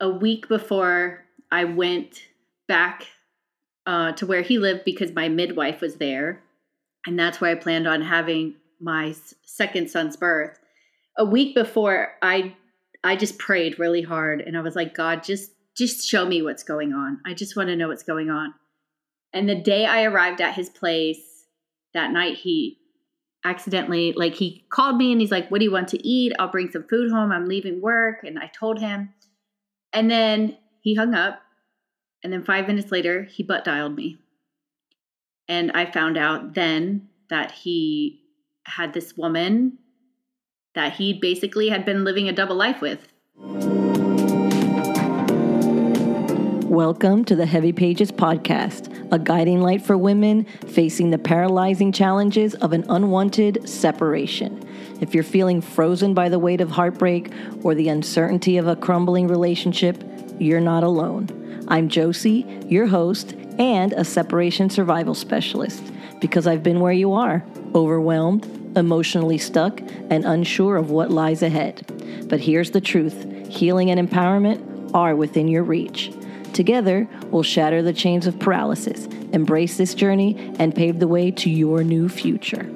a week before I went back uh, to where he lived because my midwife was there. And that's where I planned on having my second son's birth. A week before, I I just prayed really hard and I was like, God, just just show me what's going on. I just want to know what's going on. And the day I arrived at his place that night, he accidentally like he called me and he's like, "What do you want to eat? I'll bring some food home. I'm leaving work." And I told him. And then he hung up. And then 5 minutes later, he butt dialed me. And I found out then that he had this woman that he basically had been living a double life with. Welcome to the Heavy Pages Podcast, a guiding light for women facing the paralyzing challenges of an unwanted separation. If you're feeling frozen by the weight of heartbreak or the uncertainty of a crumbling relationship, you're not alone. I'm Josie, your host, and a separation survival specialist, because I've been where you are overwhelmed, emotionally stuck, and unsure of what lies ahead. But here's the truth healing and empowerment are within your reach. Together, we'll shatter the chains of paralysis, embrace this journey, and pave the way to your new future.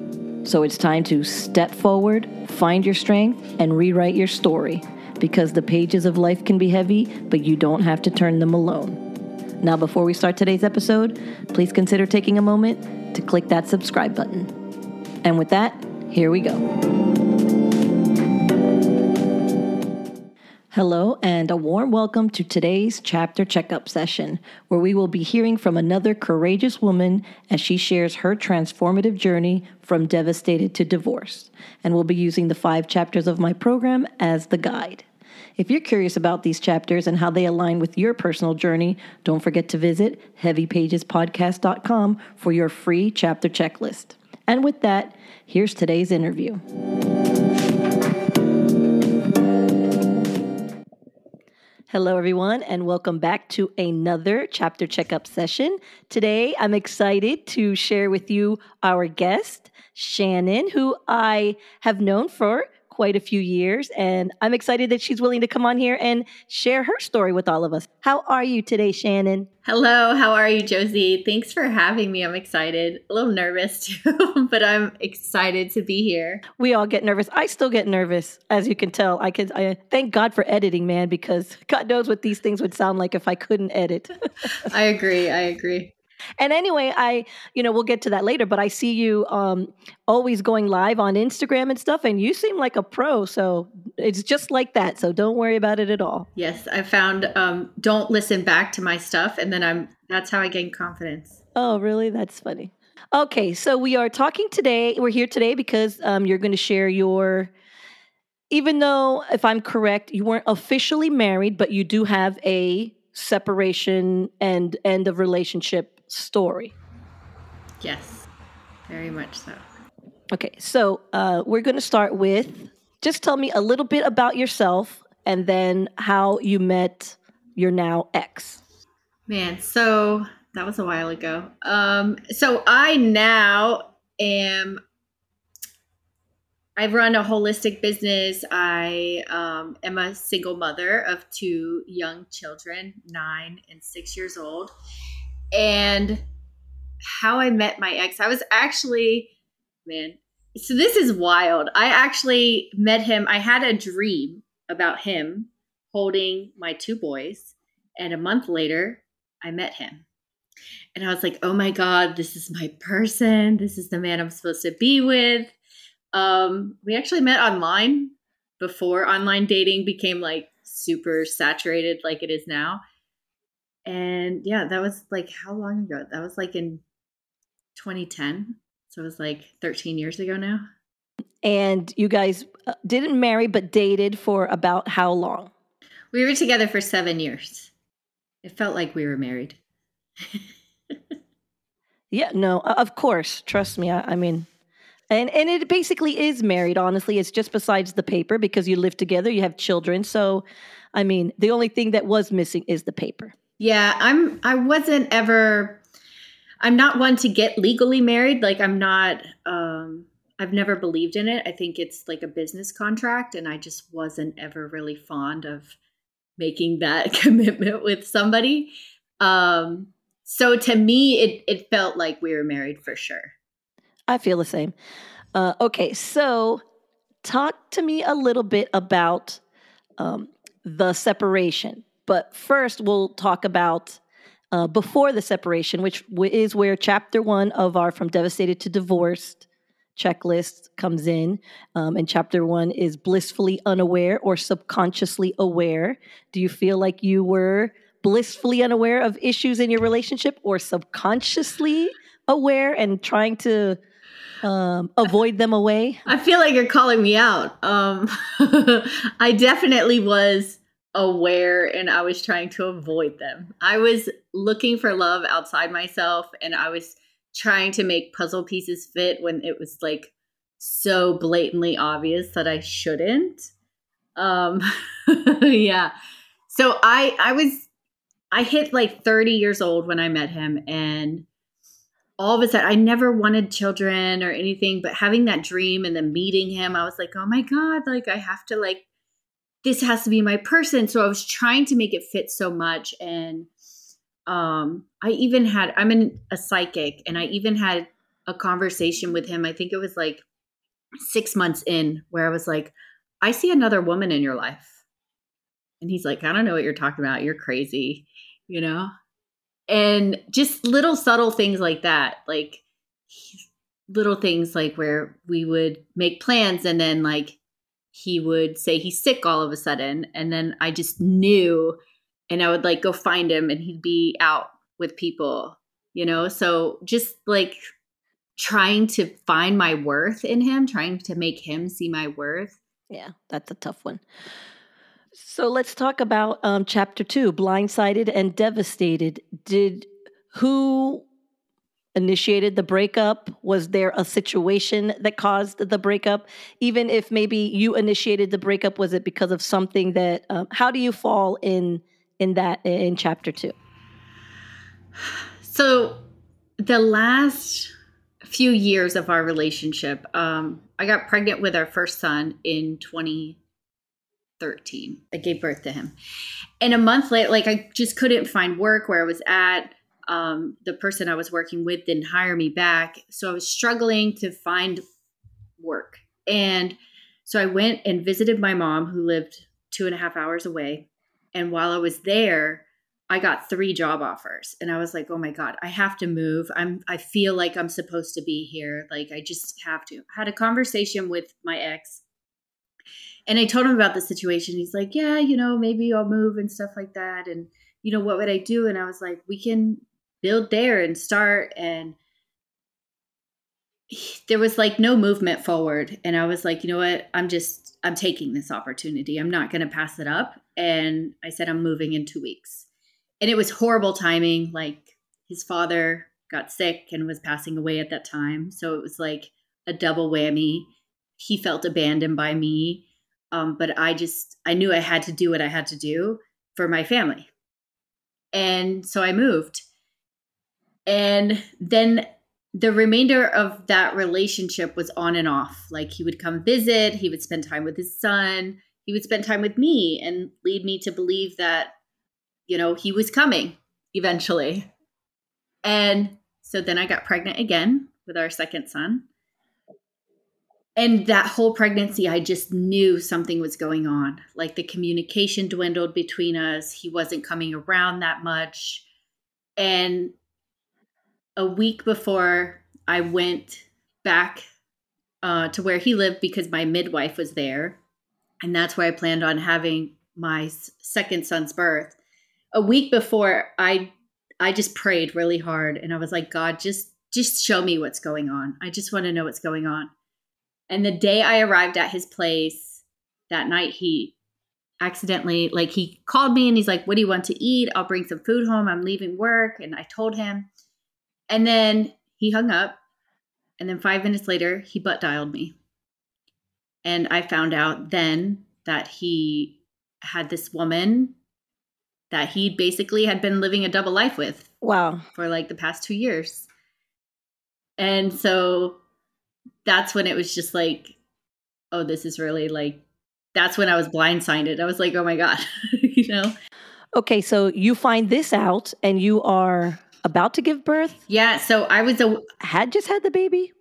So it's time to step forward, find your strength, and rewrite your story. Because the pages of life can be heavy, but you don't have to turn them alone. Now, before we start today's episode, please consider taking a moment to click that subscribe button. And with that, here we go. Hello, and a warm welcome to today's chapter checkup session, where we will be hearing from another courageous woman as she shares her transformative journey from devastated to divorce. And we'll be using the five chapters of my program as the guide. If you're curious about these chapters and how they align with your personal journey, don't forget to visit heavypagespodcast.com for your free chapter checklist. And with that, here's today's interview. Hello, everyone, and welcome back to another chapter checkup session. Today, I'm excited to share with you our guest, Shannon, who I have known for quite a few years. And I'm excited that she's willing to come on here and share her story with all of us. How are you today, Shannon? Hello, how are you, Josie? Thanks for having me. I'm excited. A little nervous too, but I'm excited to be here. We all get nervous. I still get nervous, as you can tell. I can I thank God for editing, man, because God knows what these things would sound like if I couldn't edit. I agree. I agree. And anyway, I, you know, we'll get to that later, but I see you um, always going live on Instagram and stuff, and you seem like a pro. So it's just like that. So don't worry about it at all. Yes, I found um, don't listen back to my stuff, and then I'm that's how I gain confidence. Oh, really? That's funny. Okay, so we are talking today. We're here today because um, you're going to share your. Even though, if I'm correct, you weren't officially married, but you do have a separation and end of relationship story. Yes, very much so. Okay, so uh, we're going to start with just tell me a little bit about yourself and then how you met your now ex. Man, so that was a while ago. Um, so I now am. I run a holistic business. I um, am a single mother of two young children, nine and six years old and how I met my ex. I was actually, man, so this is wild. I actually met him. I had a dream about him holding my two boys. And a month later, I met him. And I was like, oh my God, this is my person. This is the man I'm supposed to be with. Um, we actually met online before online dating became like super saturated like it is now. And yeah, that was like how long ago? That was like in 2010. So it was like 13 years ago now. And you guys uh, didn't marry, but dated for about how long? We were together for seven years. It felt like we were married. yeah, no, of course. Trust me. I, I mean, and and it basically is married. Honestly, it's just besides the paper because you live together, you have children. So, I mean, the only thing that was missing is the paper. Yeah, I'm I wasn't ever I'm not one to get legally married. Like I'm not um I've never believed in it. I think it's like a business contract and I just wasn't ever really fond of making that commitment with somebody. Um, so to me, it it felt like we were married for sure. I feel the same. Uh, okay, so talk to me a little bit about um, the separation. But first, we'll talk about uh, before the separation, which is where chapter one of our From Devastated to Divorced checklist comes in. Um, and chapter one is blissfully unaware or subconsciously aware. Do you feel like you were blissfully unaware of issues in your relationship or subconsciously aware and trying to um, avoid them away? I feel like you're calling me out. Um, I definitely was aware and I was trying to avoid them. I was looking for love outside myself and I was trying to make puzzle pieces fit when it was like so blatantly obvious that I shouldn't. Um yeah. So I I was I hit like 30 years old when I met him and all of a sudden I never wanted children or anything but having that dream and then meeting him I was like, "Oh my god, like I have to like this has to be my person." So I was trying to make it fit so much and um I even had I'm in a psychic and I even had a conversation with him. I think it was like 6 months in where I was like, "I see another woman in your life." And he's like, "I don't know what you're talking about. You're crazy." You know? and just little subtle things like that like little things like where we would make plans and then like he would say he's sick all of a sudden and then i just knew and i would like go find him and he'd be out with people you know? So just like trying to find my worth in him trying to make him see my worth. Yeah that's a tough one. So let's talk about um, chapter two blindsided and devastated. Did who initiated the breakup? Was there a situation that caused the breakup? Even if maybe you initiated the breakup, was it because of something that? Um, how do you fall in in that in chapter two? So the last few years of our relationship, um, I got pregnant with our first son in 20 13. I gave birth to him. And a month later, like I just couldn't find work where I was at. Um, the person I was working with didn't hire me back. So I was struggling to find work. And so I went and visited my mom, who lived two and a half hours away. And while I was there, I got three job offers and I was like, "Oh my god, I have to move. I'm I feel like I'm supposed to be here. Like I just have to." I had a conversation with my ex and I told him about the situation. He's like, yeah, you know, maybe I'll move and stuff like that. And, you know, what would I do? And I was like, we can build there and start. And there was like no movement forward. And I was like, you know what? I'm just, I'm taking this opportunity. I'm not going to pass it up. And I said, I'm moving in two weeks. And it was horrible timing. Like his father got sick and was passing away at that time. So it was like a double whammy. He felt abandoned by me um, but I just, I knew I had to do what I had to do for my family. And so I moved. And then the remainder of that relationship was on and off. Like he would come visit, he would spend time with his son, he would spend time with me and lead me to believe that, you know, he was coming eventually. And so then I got pregnant again with our second son and that whole pregnancy i just knew something was going on like the communication dwindled between us he wasn't coming around that much and a week before i went back uh, to where he lived because my midwife was there and that's where i planned on having my second son's birth a week before i i just prayed really hard and i was like god just just show me what's going on i just want to know what's going on and the day I arrived at his place that night, he accidentally, like, he called me and he's like, What do you want to eat? I'll bring some food home. I'm leaving work. And I told him. And then he hung up. And then five minutes later, he butt dialed me. And I found out then that he had this woman that he basically had been living a double life with. Wow. For like the past two years. And so that's when it was just like, oh, this is really like, that's when I was blindsided. I was like, oh my God, you know. Okay, so you find this out and you are about to give birth? Yeah, so I was a had just had the baby?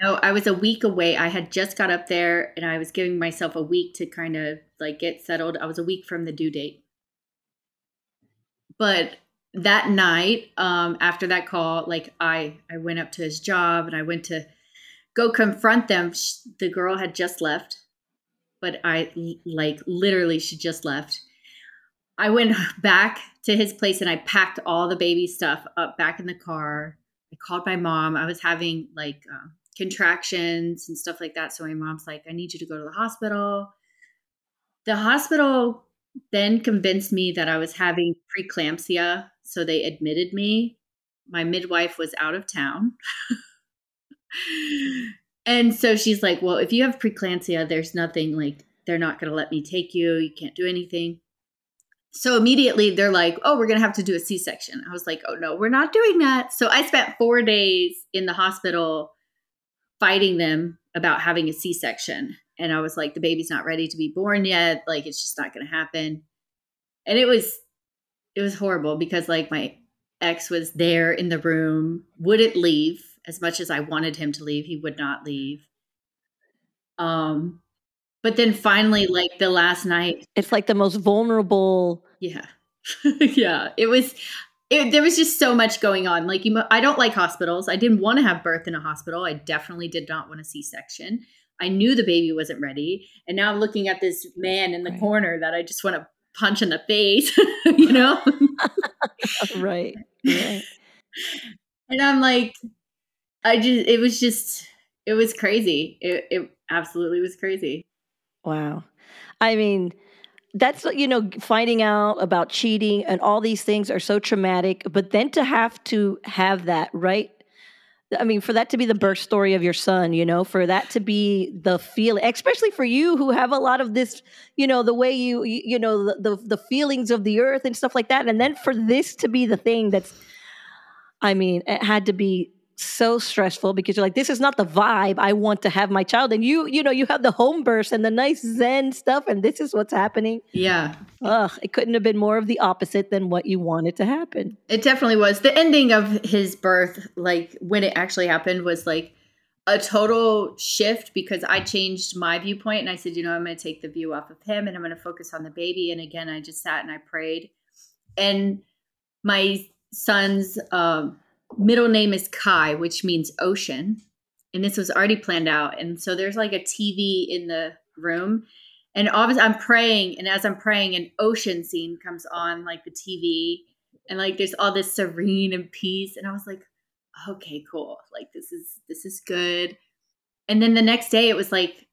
No, I was a week away. I had just got up there and I was giving myself a week to kind of like get settled. I was a week from the due date. But that night, um, after that call, like I I went up to his job and I went to go confront them. The girl had just left, but I like literally she just left. I went back to his place and I packed all the baby stuff up back in the car. I called my mom. I was having like uh, contractions and stuff like that. So my mom's like, I need you to go to the hospital. The hospital then convinced me that I was having preeclampsia. So they admitted me. My midwife was out of town. and so she's like, Well, if you have preeclampsia, there's nothing like, they're not going to let me take you. You can't do anything. So immediately they're like, oh, we're going to have to do a C section. I was like, oh, no, we're not doing that. So I spent four days in the hospital fighting them about having a C section. And I was like, the baby's not ready to be born yet. Like, it's just not going to happen. And it was, it was horrible because like my ex was there in the room, wouldn't leave as much as I wanted him to leave. He would not leave. Um, but then finally, like the last night, it's like the most vulnerable. Yeah, yeah. It was. It, there was just so much going on. Like you, I don't like hospitals. I didn't want to have birth in a hospital. I definitely did not want a C-section. I knew the baby wasn't ready, and now I'm looking at this man in the right. corner that I just want to punch in the face. you know, right, right. And I'm like, I just, it was just, it was crazy. It, it absolutely was crazy. Wow. I mean, that's you know finding out about cheating and all these things are so traumatic but then to have to have that right i mean for that to be the birth story of your son you know for that to be the feeling especially for you who have a lot of this you know the way you you know the, the, the feelings of the earth and stuff like that and then for this to be the thing that's i mean it had to be so stressful because you're like this is not the vibe i want to have my child and you you know you have the home birth and the nice zen stuff and this is what's happening. Yeah. Ugh, it couldn't have been more of the opposite than what you wanted to happen. It definitely was. The ending of his birth like when it actually happened was like a total shift because i changed my viewpoint and i said you know i'm going to take the view off of him and i'm going to focus on the baby. And again i just sat and i prayed. And my son's um middle name is Kai, which means ocean. And this was already planned out. And so there's like a TV in the room. And obviously I'm praying, and as I'm praying, an ocean scene comes on like the TV. And like there's all this serene and peace. And I was like, okay, cool. Like this is this is good. And then the next day it was like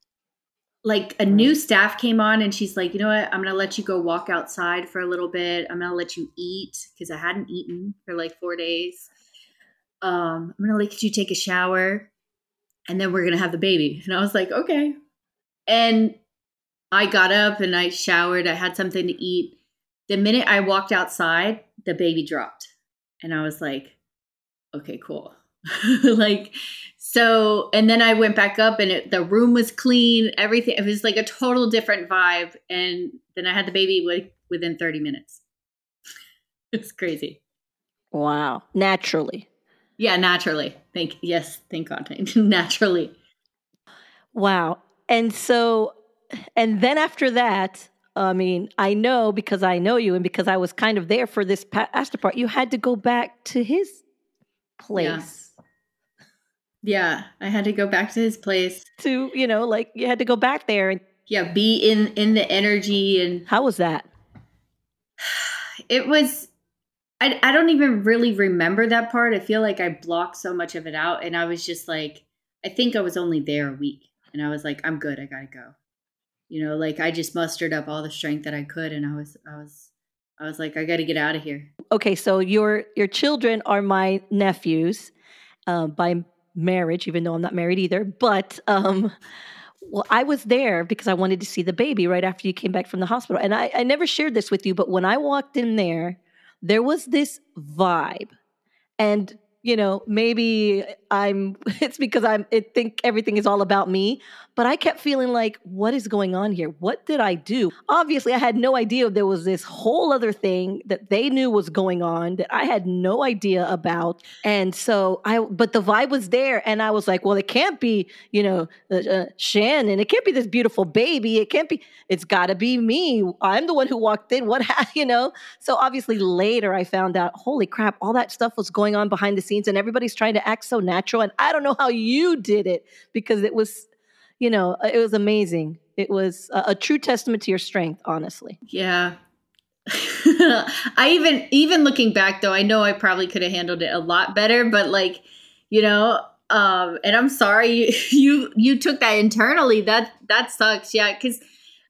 like a new staff came on and she's like, you know what? I'm gonna let you go walk outside for a little bit. I'm gonna let you eat because I hadn't eaten for like four days um, I'm gonna let you take a shower and then we're gonna have the baby. And I was like, okay. And I got up and I showered, I had something to eat. The minute I walked outside, the baby dropped. And I was like, okay, cool. like, so, and then I went back up and it, the room was clean, everything. It was like a total different vibe. And then I had the baby within 30 minutes. it's crazy. Wow. Naturally. Yeah, naturally. Thank yes, thank God. naturally. Wow. And so and then after that, I mean, I know because I know you and because I was kind of there for this after part, you had to go back to his place. Yeah. yeah, I had to go back to his place. To, you know, like you had to go back there and yeah, be in in the energy and How was that? It was I, I don't even really remember that part. I feel like I blocked so much of it out. And I was just like, I think I was only there a week. And I was like, I'm good. I got to go. You know, like I just mustered up all the strength that I could. And I was, I was, I was like, I got to get out of here. Okay. So your, your children are my nephews uh, by marriage, even though I'm not married either. But, um, well, I was there because I wanted to see the baby right after you came back from the hospital. And I, I never shared this with you, but when I walked in there, there was this vibe. And you know, maybe I'm it's because I'm I think everything is all about me, but I kept feeling like what is going on here? What did I do? Obviously, I had no idea there was this whole other thing that they knew was going on that I had no idea about. And so I but the vibe was there and I was like, well, it can't be, you know, uh, uh, Shannon. It can't be this beautiful baby. It can't be it's got to be me. I'm the one who walked in. What you know? So obviously later I found out, holy crap, all that stuff was going on behind the scenes and everybody's trying to act so natural. And I don't know how you did it because it was, you know, uh, it was amazing. It was a, a true testament to your strength, honestly. Yeah. I even even looking back though, I know I probably could have handled it a lot better, but like, you know, um and I'm sorry you you took that internally. That that sucks. Yeah, cuz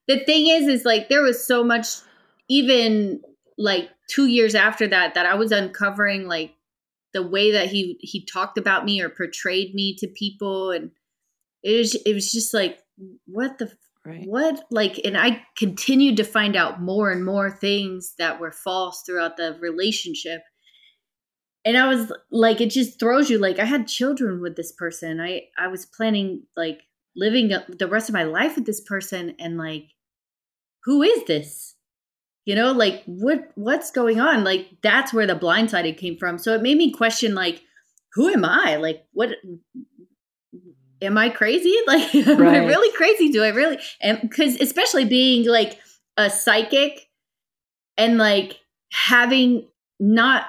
the thing is is like there was so much even like 2 years after that that I was uncovering like the way that he he talked about me or portrayed me to people and it was it was just like what the right. what like and i continued to find out more and more things that were false throughout the relationship. And i was like it just throws you like i had children with this person. I i was planning like living the rest of my life with this person and like who is this? You know like what what's going on? Like that's where the blindsided came from. So it made me question like who am i? Like what am i crazy? Like am right. i really crazy? Do i really and because especially being like a psychic and like having not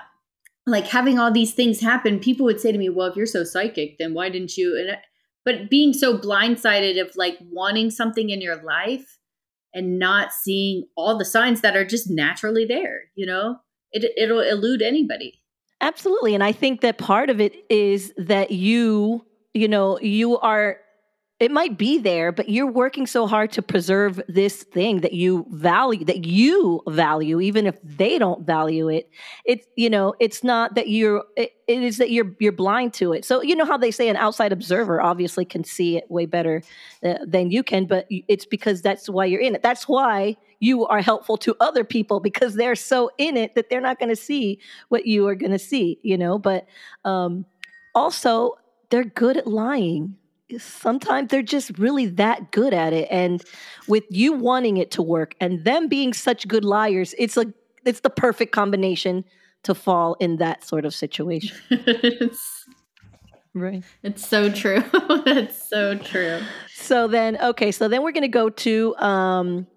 like having all these things happen people would say to me well if you're so psychic then why didn't you? And but being so blindsided of like wanting something in your life and not seeing all the signs that are just naturally there you know? It, it'll elude anybody. Absolutely and i think that part of it is that you you know you are it might be there but you're working so hard to preserve this thing that you value that you value even if they don't value it. It's you know it's not that you're it, it is that you're you're blind to it. So you know how they say an outside observer obviously can see it way better uh, than you can but it's because that's why you're in it. That's why you are helpful to other people because they're so in it that they're not going to see what you are going to see you know? But um also they're good at lying. Sometimes they're just really that good at it and with you wanting it to work and them being such good liars it's a it's the perfect combination to fall in that sort of situation. Right. it's so true. That's so true. So then okay so then we're going to go to um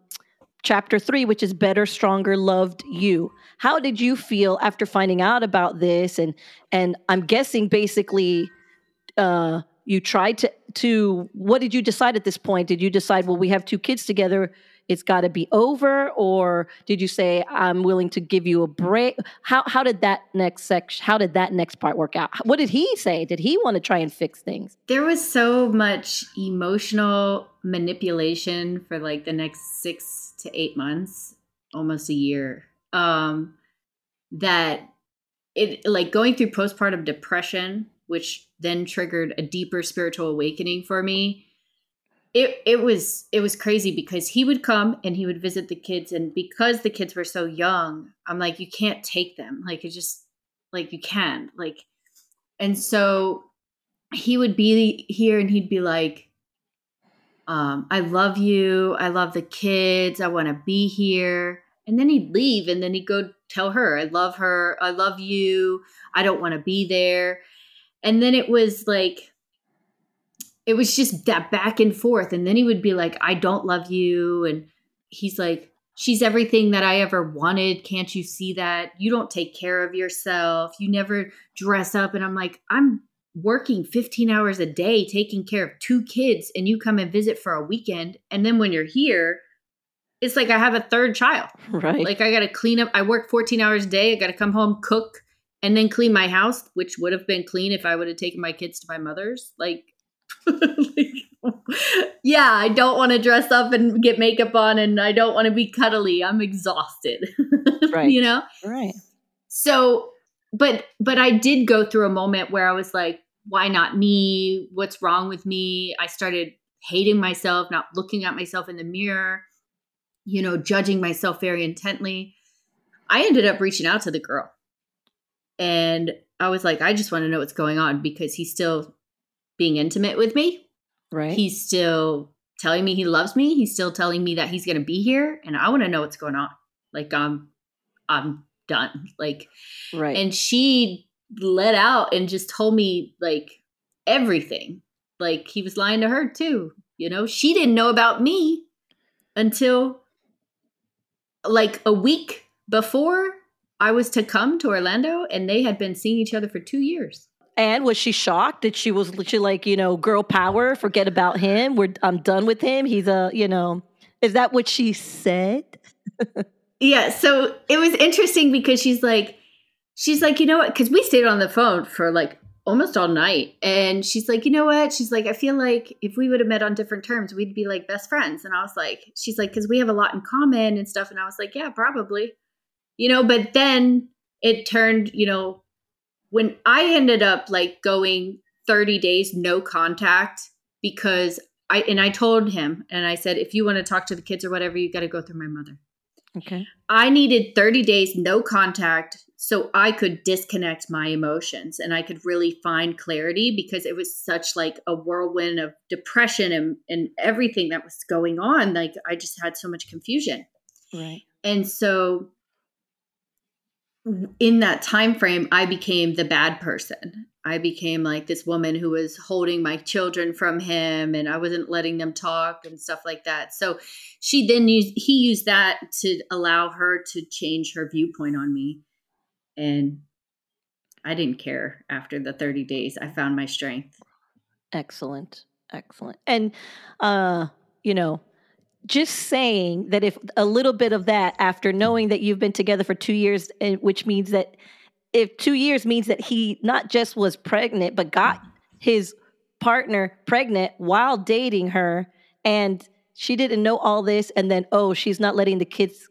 chapter 3 which is better stronger loved you. How did you feel after finding out about this? And and i'm guessing basically uh you tried to to what did you decide at this point? Did you decide well we have two kids together it's got to be over? Or did you say i'm willing to give you a break? How how did that next section how did that next part work out? What did he say? Did he want to try and fix things? There was so much emotional manipulation for like the next 6 to 8 months almost a year um that it like going through postpartum depression which then triggered a deeper spiritual awakening for me. It it was it was crazy because he would come and he would visit the kids. And because the kids were so young i'm like you can't take them. Like it just like you can like and so he would be here and he'd be like um i love you. I love the kids. I want to be here. And then he'd leave and then he'd go tell her i love her. I love you. I don't want to be there and then it was like, it was just that back and forth. And then he would be like, I don't love you. And he's like, she's everything that I ever wanted. Can't you see that? You don't take care of yourself. You never dress up. And I'm like, I'm working 15 hours a day taking care of two kids and you come and visit for a weekend and then when you're here it's like I have a third child. Right. Like I got to clean up. I work 14 hours a day. I got to come home, cook, and then clean my house, which would have been clean if I would have taken my kids to my mother's. Like, like yeah, I don't want to dress up and get makeup on, and I don't want to be cuddly. I'm exhausted. right. You know. Right. So, but but I did go through a moment where I was like, why not me? What's wrong with me? I started hating myself, not looking at myself in the mirror, you know, judging myself very intently. I ended up reaching out to the girl And I was like, I just want to know what's going on because he's still being intimate with me. Right. He's still telling me he loves me. He's still telling me that he's going to be here and I want to know what's going on. Like I'm I'm done. Like right. and she let out and just told me like everything. Like he was lying to her too. You know, she didn't know about me until like a week before I was to come to Orlando and they had been seeing each other for 2 years. And was she shocked that she was she like, you know, girl power, forget about him. We're I'm done with him. He's a, you know, is that what she said? yeah, so it was interesting because she's like she's like, "You know what? Cuz we stayed on the phone for like almost all night. And she's like, "You know what?" She's like, "I feel like if we would have met on different terms, we'd be like best friends." And I was like, she's like, "Cuz we have a lot in common and stuff." And I was like, "Yeah, probably." You know, but then it turned, you know, when I ended up like going 30 days no contact because I and I told him and I said if you want to talk to the kids or whatever you got to go through my mother. Okay. I needed 30 days no contact so I could disconnect my emotions and I could really find clarity because it was such like a whirlwind of depression and and everything that was going on like I just had so much confusion. Right. And so in that time frame i became the bad person. I became like this woman who was holding my children from him and i wasn't letting them talk and stuff like that. So she then used he used that to allow her to change her viewpoint on me. And i didn't care after the 30 days. I found my strength. Excellent. Excellent. And uh you know just saying that if a little bit of that after knowing that you've been together for two years, which means that if two years means that he not just was pregnant, but got his partner pregnant while dating her, and she didn't know all this, and then, oh, she's not letting the kids,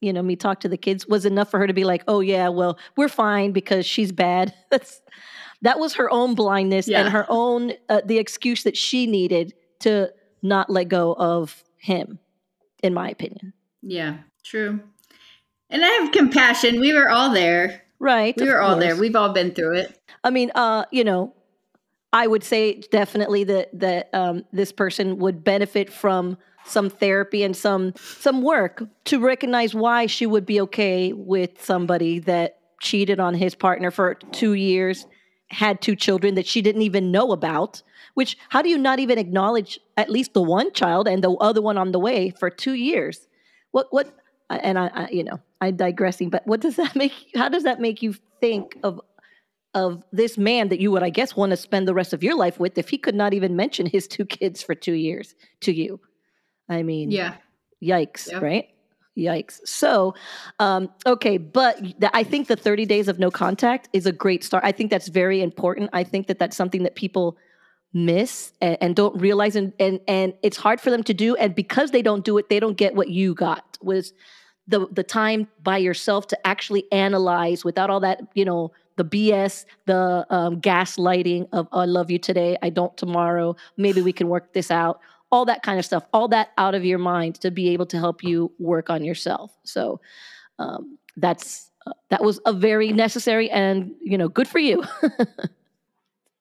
you know, me talk to the kids, was enough for her to be like, oh, yeah, well, we're fine because she's bad. That's that was her own blindness yeah. and her own uh, the excuse that she needed to not let go of him, in my opinion. Yeah, true. And I have compassion. We were all there. Right. We were all there. We've all been through it. I mean, uh, you know, I would say definitely that that um, this person would benefit from some therapy and some some work to recognize why she would be okay with somebody that cheated on his partner for two years, had two children that she didn't even know about, which how do you not even acknowledge at least the one child and the other one on the way for two years? What what? And I, I you know I'm digressing, but what does that make? How does that make you think of of this man that you would I guess want to spend the rest of your life with if he could not even mention his two kids for two years to you? I mean, yeah, yikes, yep. right? Yikes. So, um, okay, but th- I think the 30 days of no contact is a great start. I think that's very important. I think that that's something that people miss and, and, don't realize and, and and it's hard for them to do. And because they don't do it they don't get what you got was the the time by yourself to actually analyze without all that you know the bs the um, gaslighting of oh, i love you today. I don't tomorrow. Maybe we can work this out. All that kind of stuff all that out of your mind to be able to help you work on yourself. So um, that's uh, that was a very necessary and you know good for you.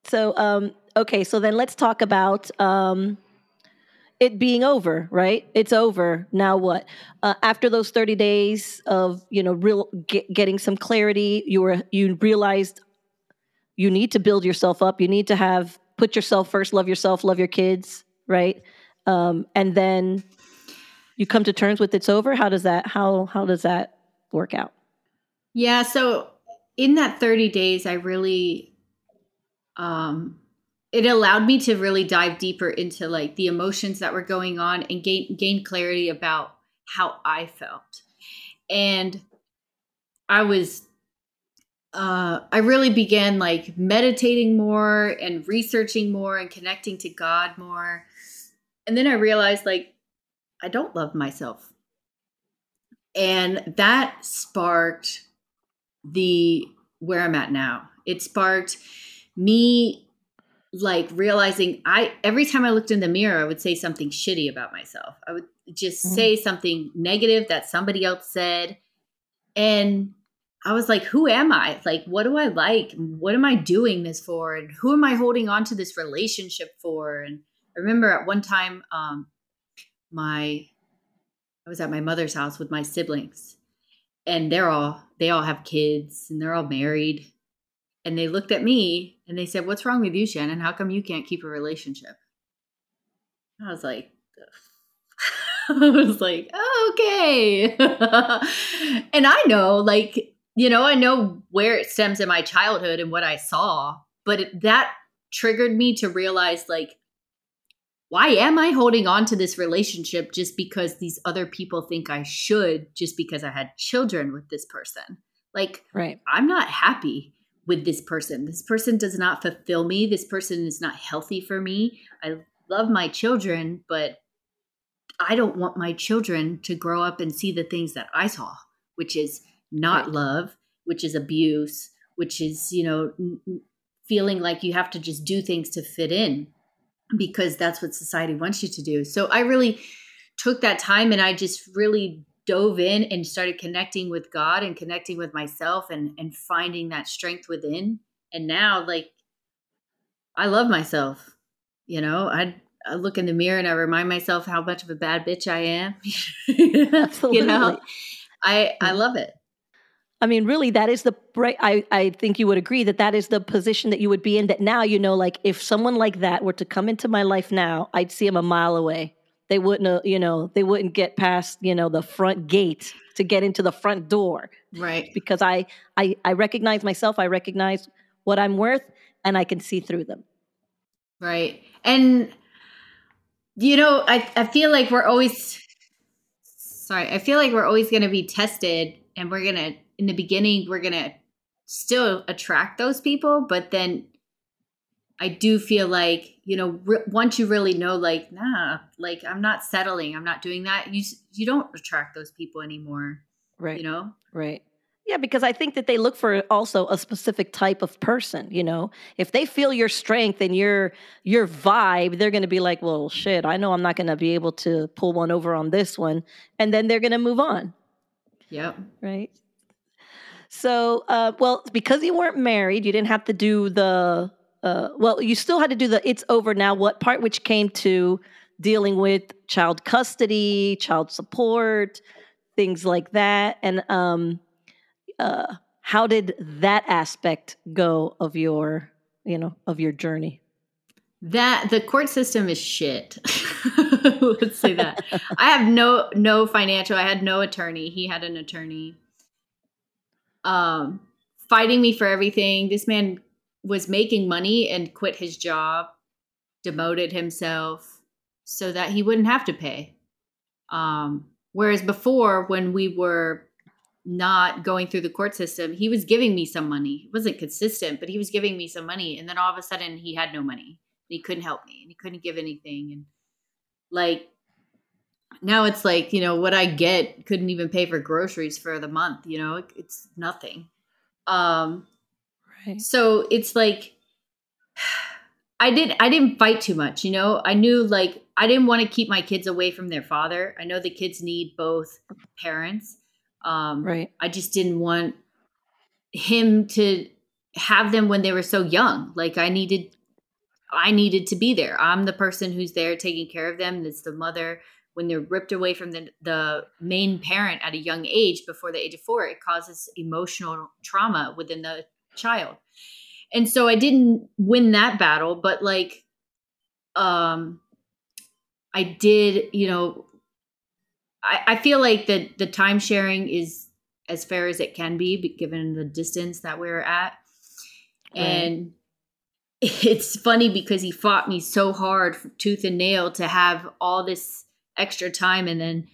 So um okay, so then let's talk about um, it being over, right? It's over. Now what? Uh, after those 30 days of, you know, real get, getting some clarity, you were you realized you need to build yourself up. You need to have put yourself first, love yourself, love your kids, right? Um, and then you come to terms with it's over. How does that how how does that work out? Yeah, so in that 30 days I really um it allowed me to really dive deeper into like the emotions that were going on and gain gain clarity about how I felt. And I was uh I really began like meditating more and researching more and connecting to God more. And then I realized like I don't love myself. And that sparked the where I'm at now. It sparked me like realizing I every time I looked in the mirror, I would say something shitty about myself. I would just mm-hmm. say something negative that somebody else said. And I was like, who am I? Like, what do I like? What am I doing this for? And who am I holding on to this relationship for? And I remember at one time, um, my I was at my mother's house with my siblings, and they're all they all have kids and they're all married. And they looked at me and they said, What's wrong with you, Shannon? How come you can't keep a relationship? I was like, I was like, oh, okay. and I know, like, you know, I know where it stems in my childhood and what I saw, but it, that triggered me to realize, like, why am I holding on to this relationship just because these other people think I should, just because I had children with this person? Like, right. I'm not happy with this person. This person does not fulfill me. This person is not healthy for me. I love my children, but I don't want my children to grow up and see the things that I saw, which is not right. love, which is abuse, which is, you know, n- feeling like you have to just do things to fit in because that's what society wants you to do. So I really took that time and I just really dove in and started connecting with God and connecting with myself and and finding that strength within. And now like I love myself. You know, I I look in the mirror and I remind myself how much of a bad bitch I am. Absolutely. you know, I I mm. love it. I mean, really, that is the I I think you would agree that that is the position that you would be in. That now you know, like if someone like that were to come into my life now, I'd see him a mile away. They wouldn't, uh, you know, they wouldn't get past you know the front gate to get into the front door, right? Because I I I recognize myself. I recognize what I'm worth, and I can see through them. Right, and you know, I, I feel like we're always sorry, I feel like we're always going to be tested and we're going to in the beginning we're going to still attract those people, but then I do feel like, you know, re- once you really know like, nah, like I'm not settling, I'm not doing that, you you don't attract those people anymore. Right. You know? Right. Yeah, because I think that they look for also a specific type of person, you know. If they feel your strength and your your vibe, they're going to be like, "Well, shit, I know I'm not going to be able to pull one over on this one." And then they're going to move on. Yep. Right? So, uh, well, because you weren't married, you didn't have to do the uh, well, you still had to do the it's over now what part which came to dealing with child custody, child support, things like that. And um uh, how did that aspect go of your you know of your journey? That the court system is shit. Let's say that. I have no no financial i had no attorney. He had an attorney um fighting me for everything. This man was making money and quit his job demoted himself so that he wouldn't have to pay um whereas before when we were not going through the court system, he was giving me some money. It wasn't consistent, but he was giving me some money. And then all of a sudden he had no money. he couldn't help me and he couldn't give anything. And like now it's like, you know, what I get couldn't even pay for groceries for the month, you know, it's nothing. Um right. so it's like I did I didn't fight too much, you know. I knew like I didn't want to keep my kids away from their father. I know the kids need both parents um, right. I just didn't want him to have them when they were so young. Like I needed, I needed to be there. I'm the person who's there taking care of them. It's the mother when they're ripped away from the, the main parent at a young age before the age of four. It causes emotional trauma within the child. And so I didn't win that battle, but like, um, I did, you know, I, I feel like the the time sharing is as fair as it can be, given the distance that we're at. Right. And it's funny because he fought me so hard, tooth and nail, to have all this extra time, and then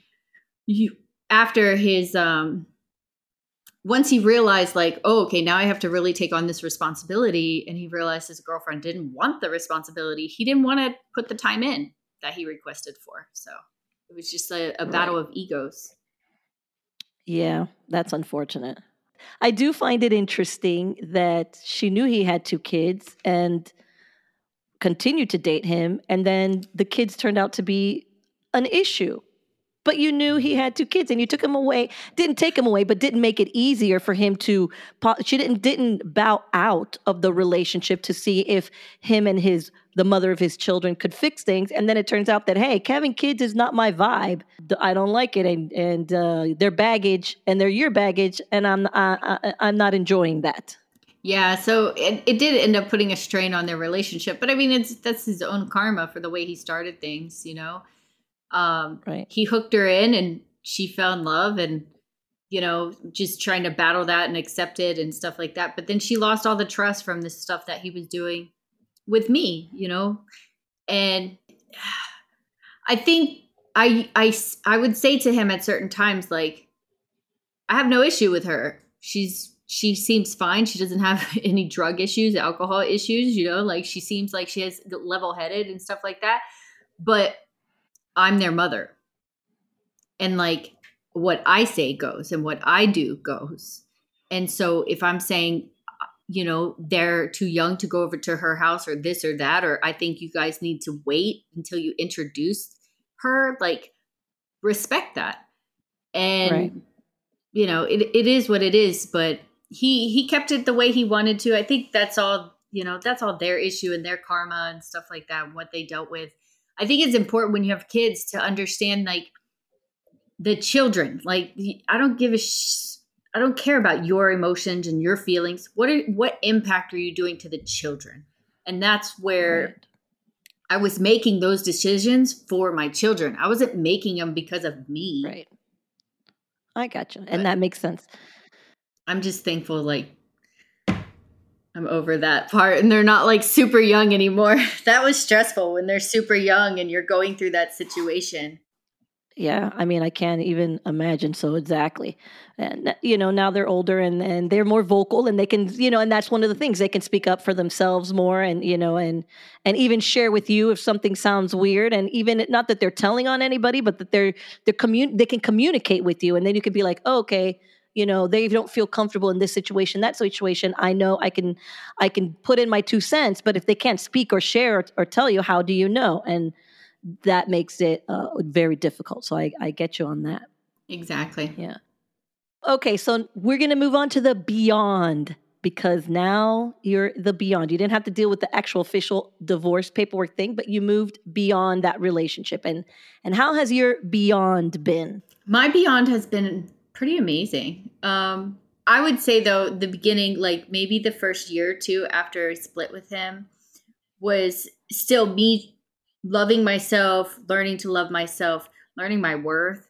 you after his um once he realized like oh okay now i have to really take on this responsibility and he realized his girlfriend didn't want the responsibility he didn't want to put the time in that he requested for so it was just a, a battle right. of egos. Yeah, that's unfortunate. I do find it interesting that she knew he had two kids and continued to date him, and then the kids turned out to be an issue. But you knew he had two kids and you took him away didn't take him away but didn't make it easier for him to she didn't didn't bow out of the relationship to see if him and his the mother of his children could fix things. And then it turns out that hey having kids is not my vibe. I don't like it. And and uh, their baggage and they're your baggage and i'm I, I, i'm not enjoying that. Yeah, so it, it did end up putting a strain on their relationship, but I mean, it's that's his own karma for the way he started things, you know. Um, right. He hooked her in, and she fell in love, and you know, just trying to battle that and accept it and stuff like that. But then she lost all the trust from the stuff that he was doing with me, you know, and I think I I I would say to him at certain times like, I have no issue with her. She's she seems fine. She doesn't have any drug issues, alcohol issues, you know, like she seems like she has level headed and stuff like that. But I'm their mother. And like what I say goes and what I do goes. And so if I'm saying, you know, they're too young to go over to her house or this or that, or I think you guys need to wait until you introduce her, like respect that. And, right. you know, it, it is what it is, but he he kept it the way he wanted to. I think that's all you know. That's all their issue and their karma and stuff like that. And what they dealt with. I think it's important when you have kids to understand like the children. Like I don't give a. Sh- I don't care about your emotions and your feelings. What are what impact are you doing to the children? And that's where right. I was making those decisions for my children. I wasn't making them because of me. Right. I got you. And that makes sense. I'm just thankful like I'm over that part and they're not like super young anymore. that was stressful when they're super young and you're going through that situation. Yeah, I mean, I can't even imagine so exactly. And you know, now they're older and and they're more vocal and they can, you know, and that's one of the things they can speak up for themselves more and you know and and even share with you if something sounds weird and even not that they're telling on anybody, but that they're they're commun- they can communicate with you and then you can be like, oh, "Okay, you know they don't feel comfortable in this situation that situation i know i can i can put in my two cents but if they can't speak or share or, or tell you how do you know? And that makes it uh, very difficult. So I, I get you on that. Exactly. Yeah. Okay so we're going to move on to the beyond because now you're the beyond. You didn't have to deal with the actual official divorce paperwork thing but you moved beyond that relationship. And and how has your beyond been? My beyond has been pretty amazing. Um, I would say though, the beginning, like maybe the first year or two after I split with him, was still me loving myself, learning to love myself, learning my worth,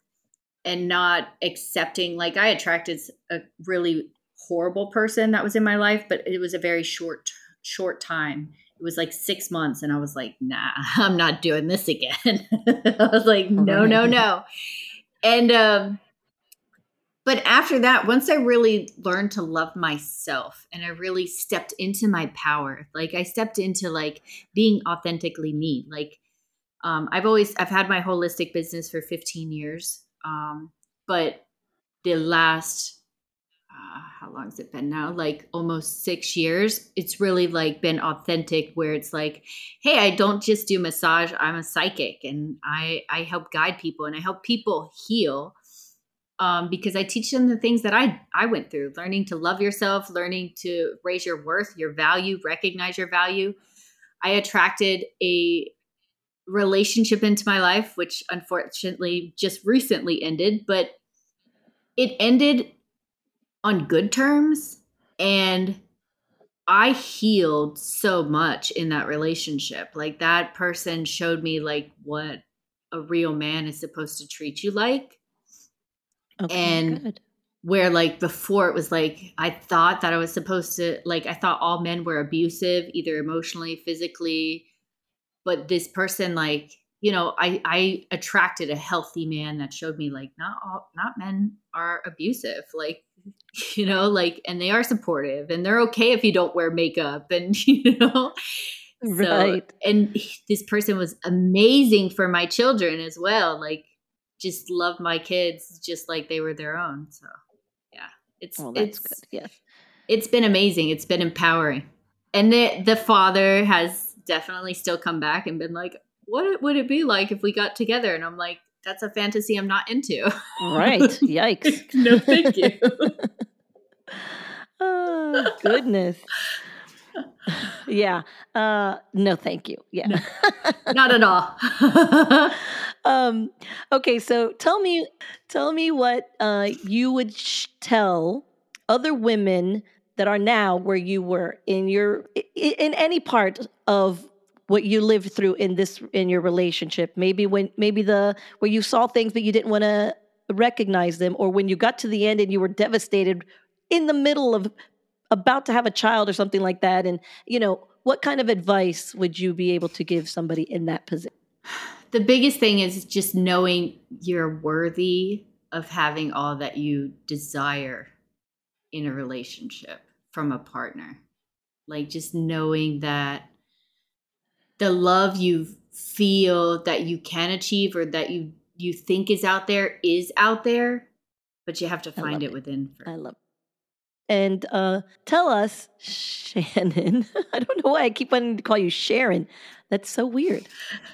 and not accepting. Like I attracted a really horrible person that was in my life, but it was a very short, short time. It was like six months, and I was like, "Nah, I'm not doing this again." I was like, "No, no, no," and um, but after that once i really learned to love myself and i really stepped into my power like i stepped into like being authentically me like um, i've always i've had my holistic business for 15 years um, but the last uh, how long has it been now? Like almost six years it's really like been authentic where it's like hey i don't just do massage i'm a psychic and i i help guide people and i help people heal um, because I teach them the things that I I went through, learning to love yourself, learning to raise your worth, your value, recognize your value. I attracted a relationship into my life, which unfortunately just recently ended, but it ended on good terms and I healed so much in that relationship. Like that person showed me like what a real man is supposed to treat you like Okay, and good. where like before it was like I thought that I was supposed to like I thought all men were abusive, either emotionally, physically, but this person like you know I I attracted a healthy man that showed me like not all not men are abusive like you know like and they are supportive and they're okay if you don't wear makeup and you know right so, and this person was amazing for my children as well like just love my kids just like they were their own. So yeah, it's well, it's, good. Yes, it's been amazing. It's been empowering, and the the father has definitely still come back and been like, "What would it be like if we got together?" And I'm like, that's a fantasy I'm not into. Right. Yikes. no, thank you. oh, goodness. yeah. Uh, no, thank you. Yeah. No, not at all. Um, okay, so tell me, tell me what uh, you would sh- tell other women that are now where you were in your in any part of what you lived through in this in your relationship. Maybe when maybe the where you saw things but you didn't want to recognize them or when you got to the end and you were devastated in the middle of about to have a child or something like that and you know what kind of advice would you be able to give somebody in that position the biggest thing is just knowing you're worthy of having all that you desire in a relationship from a partner. Like just knowing that the love you feel that you can achieve or that you you think is out there is out there, but you have to find it, it, within. I love. And uh, tell us, Shannon. I don't know why I keep wanting to call you Sharon. That's so weird.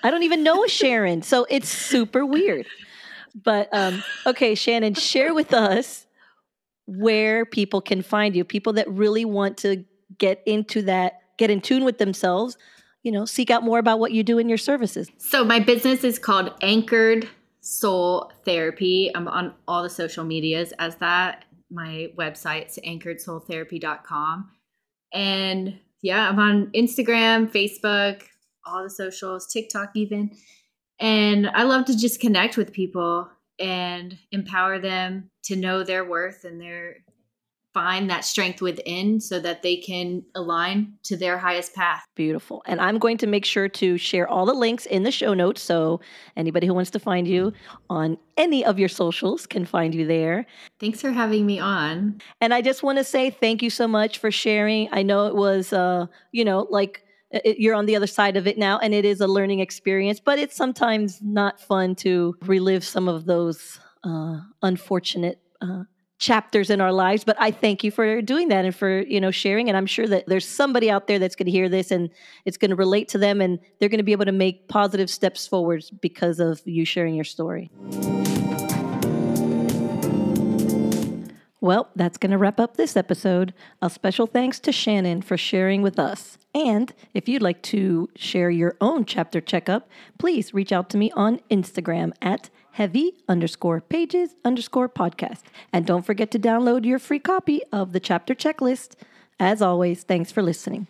I don't even know a Sharon, so it's super weird. But um, okay, Shannon, share with us where people can find you, people that really want to get into that, get in tune with themselves, you know, seek out more about what you do in your services. So my business is called Anchored Soul Therapy. I'm on all the social medias as that. My website's anchoredsoultherapy.com. And yeah, I'm on Instagram, Facebook, all the socials, TikTok even. And I love to just connect with people and empower them to know their worth and their find that strength within so that they can align to their highest path. Beautiful. And I'm going to make sure to share all the links in the show notes so anybody who wants to find you on any of your socials can find you there. Thanks for having me on. And I just want to say thank you so much for sharing. I know it was uh, you know, like it, you're on the other side of it now and it is a learning experience but it's sometimes not fun to relive some of those uh, unfortunate uh, chapters in our lives but i thank you for doing that and for you know sharing and i'm sure that there's somebody out there that's going to hear this and it's going to relate to them and they're going to be able to make positive steps forward because of you sharing your story Well, that's going to wrap up this episode. A special thanks to Shannon for sharing with us. And if you'd like to share your own chapter checkup, please reach out to me on Instagram at heavy underscore pages underscore podcast. And don't forget to download your free copy of the chapter checklist. As always, thanks for listening.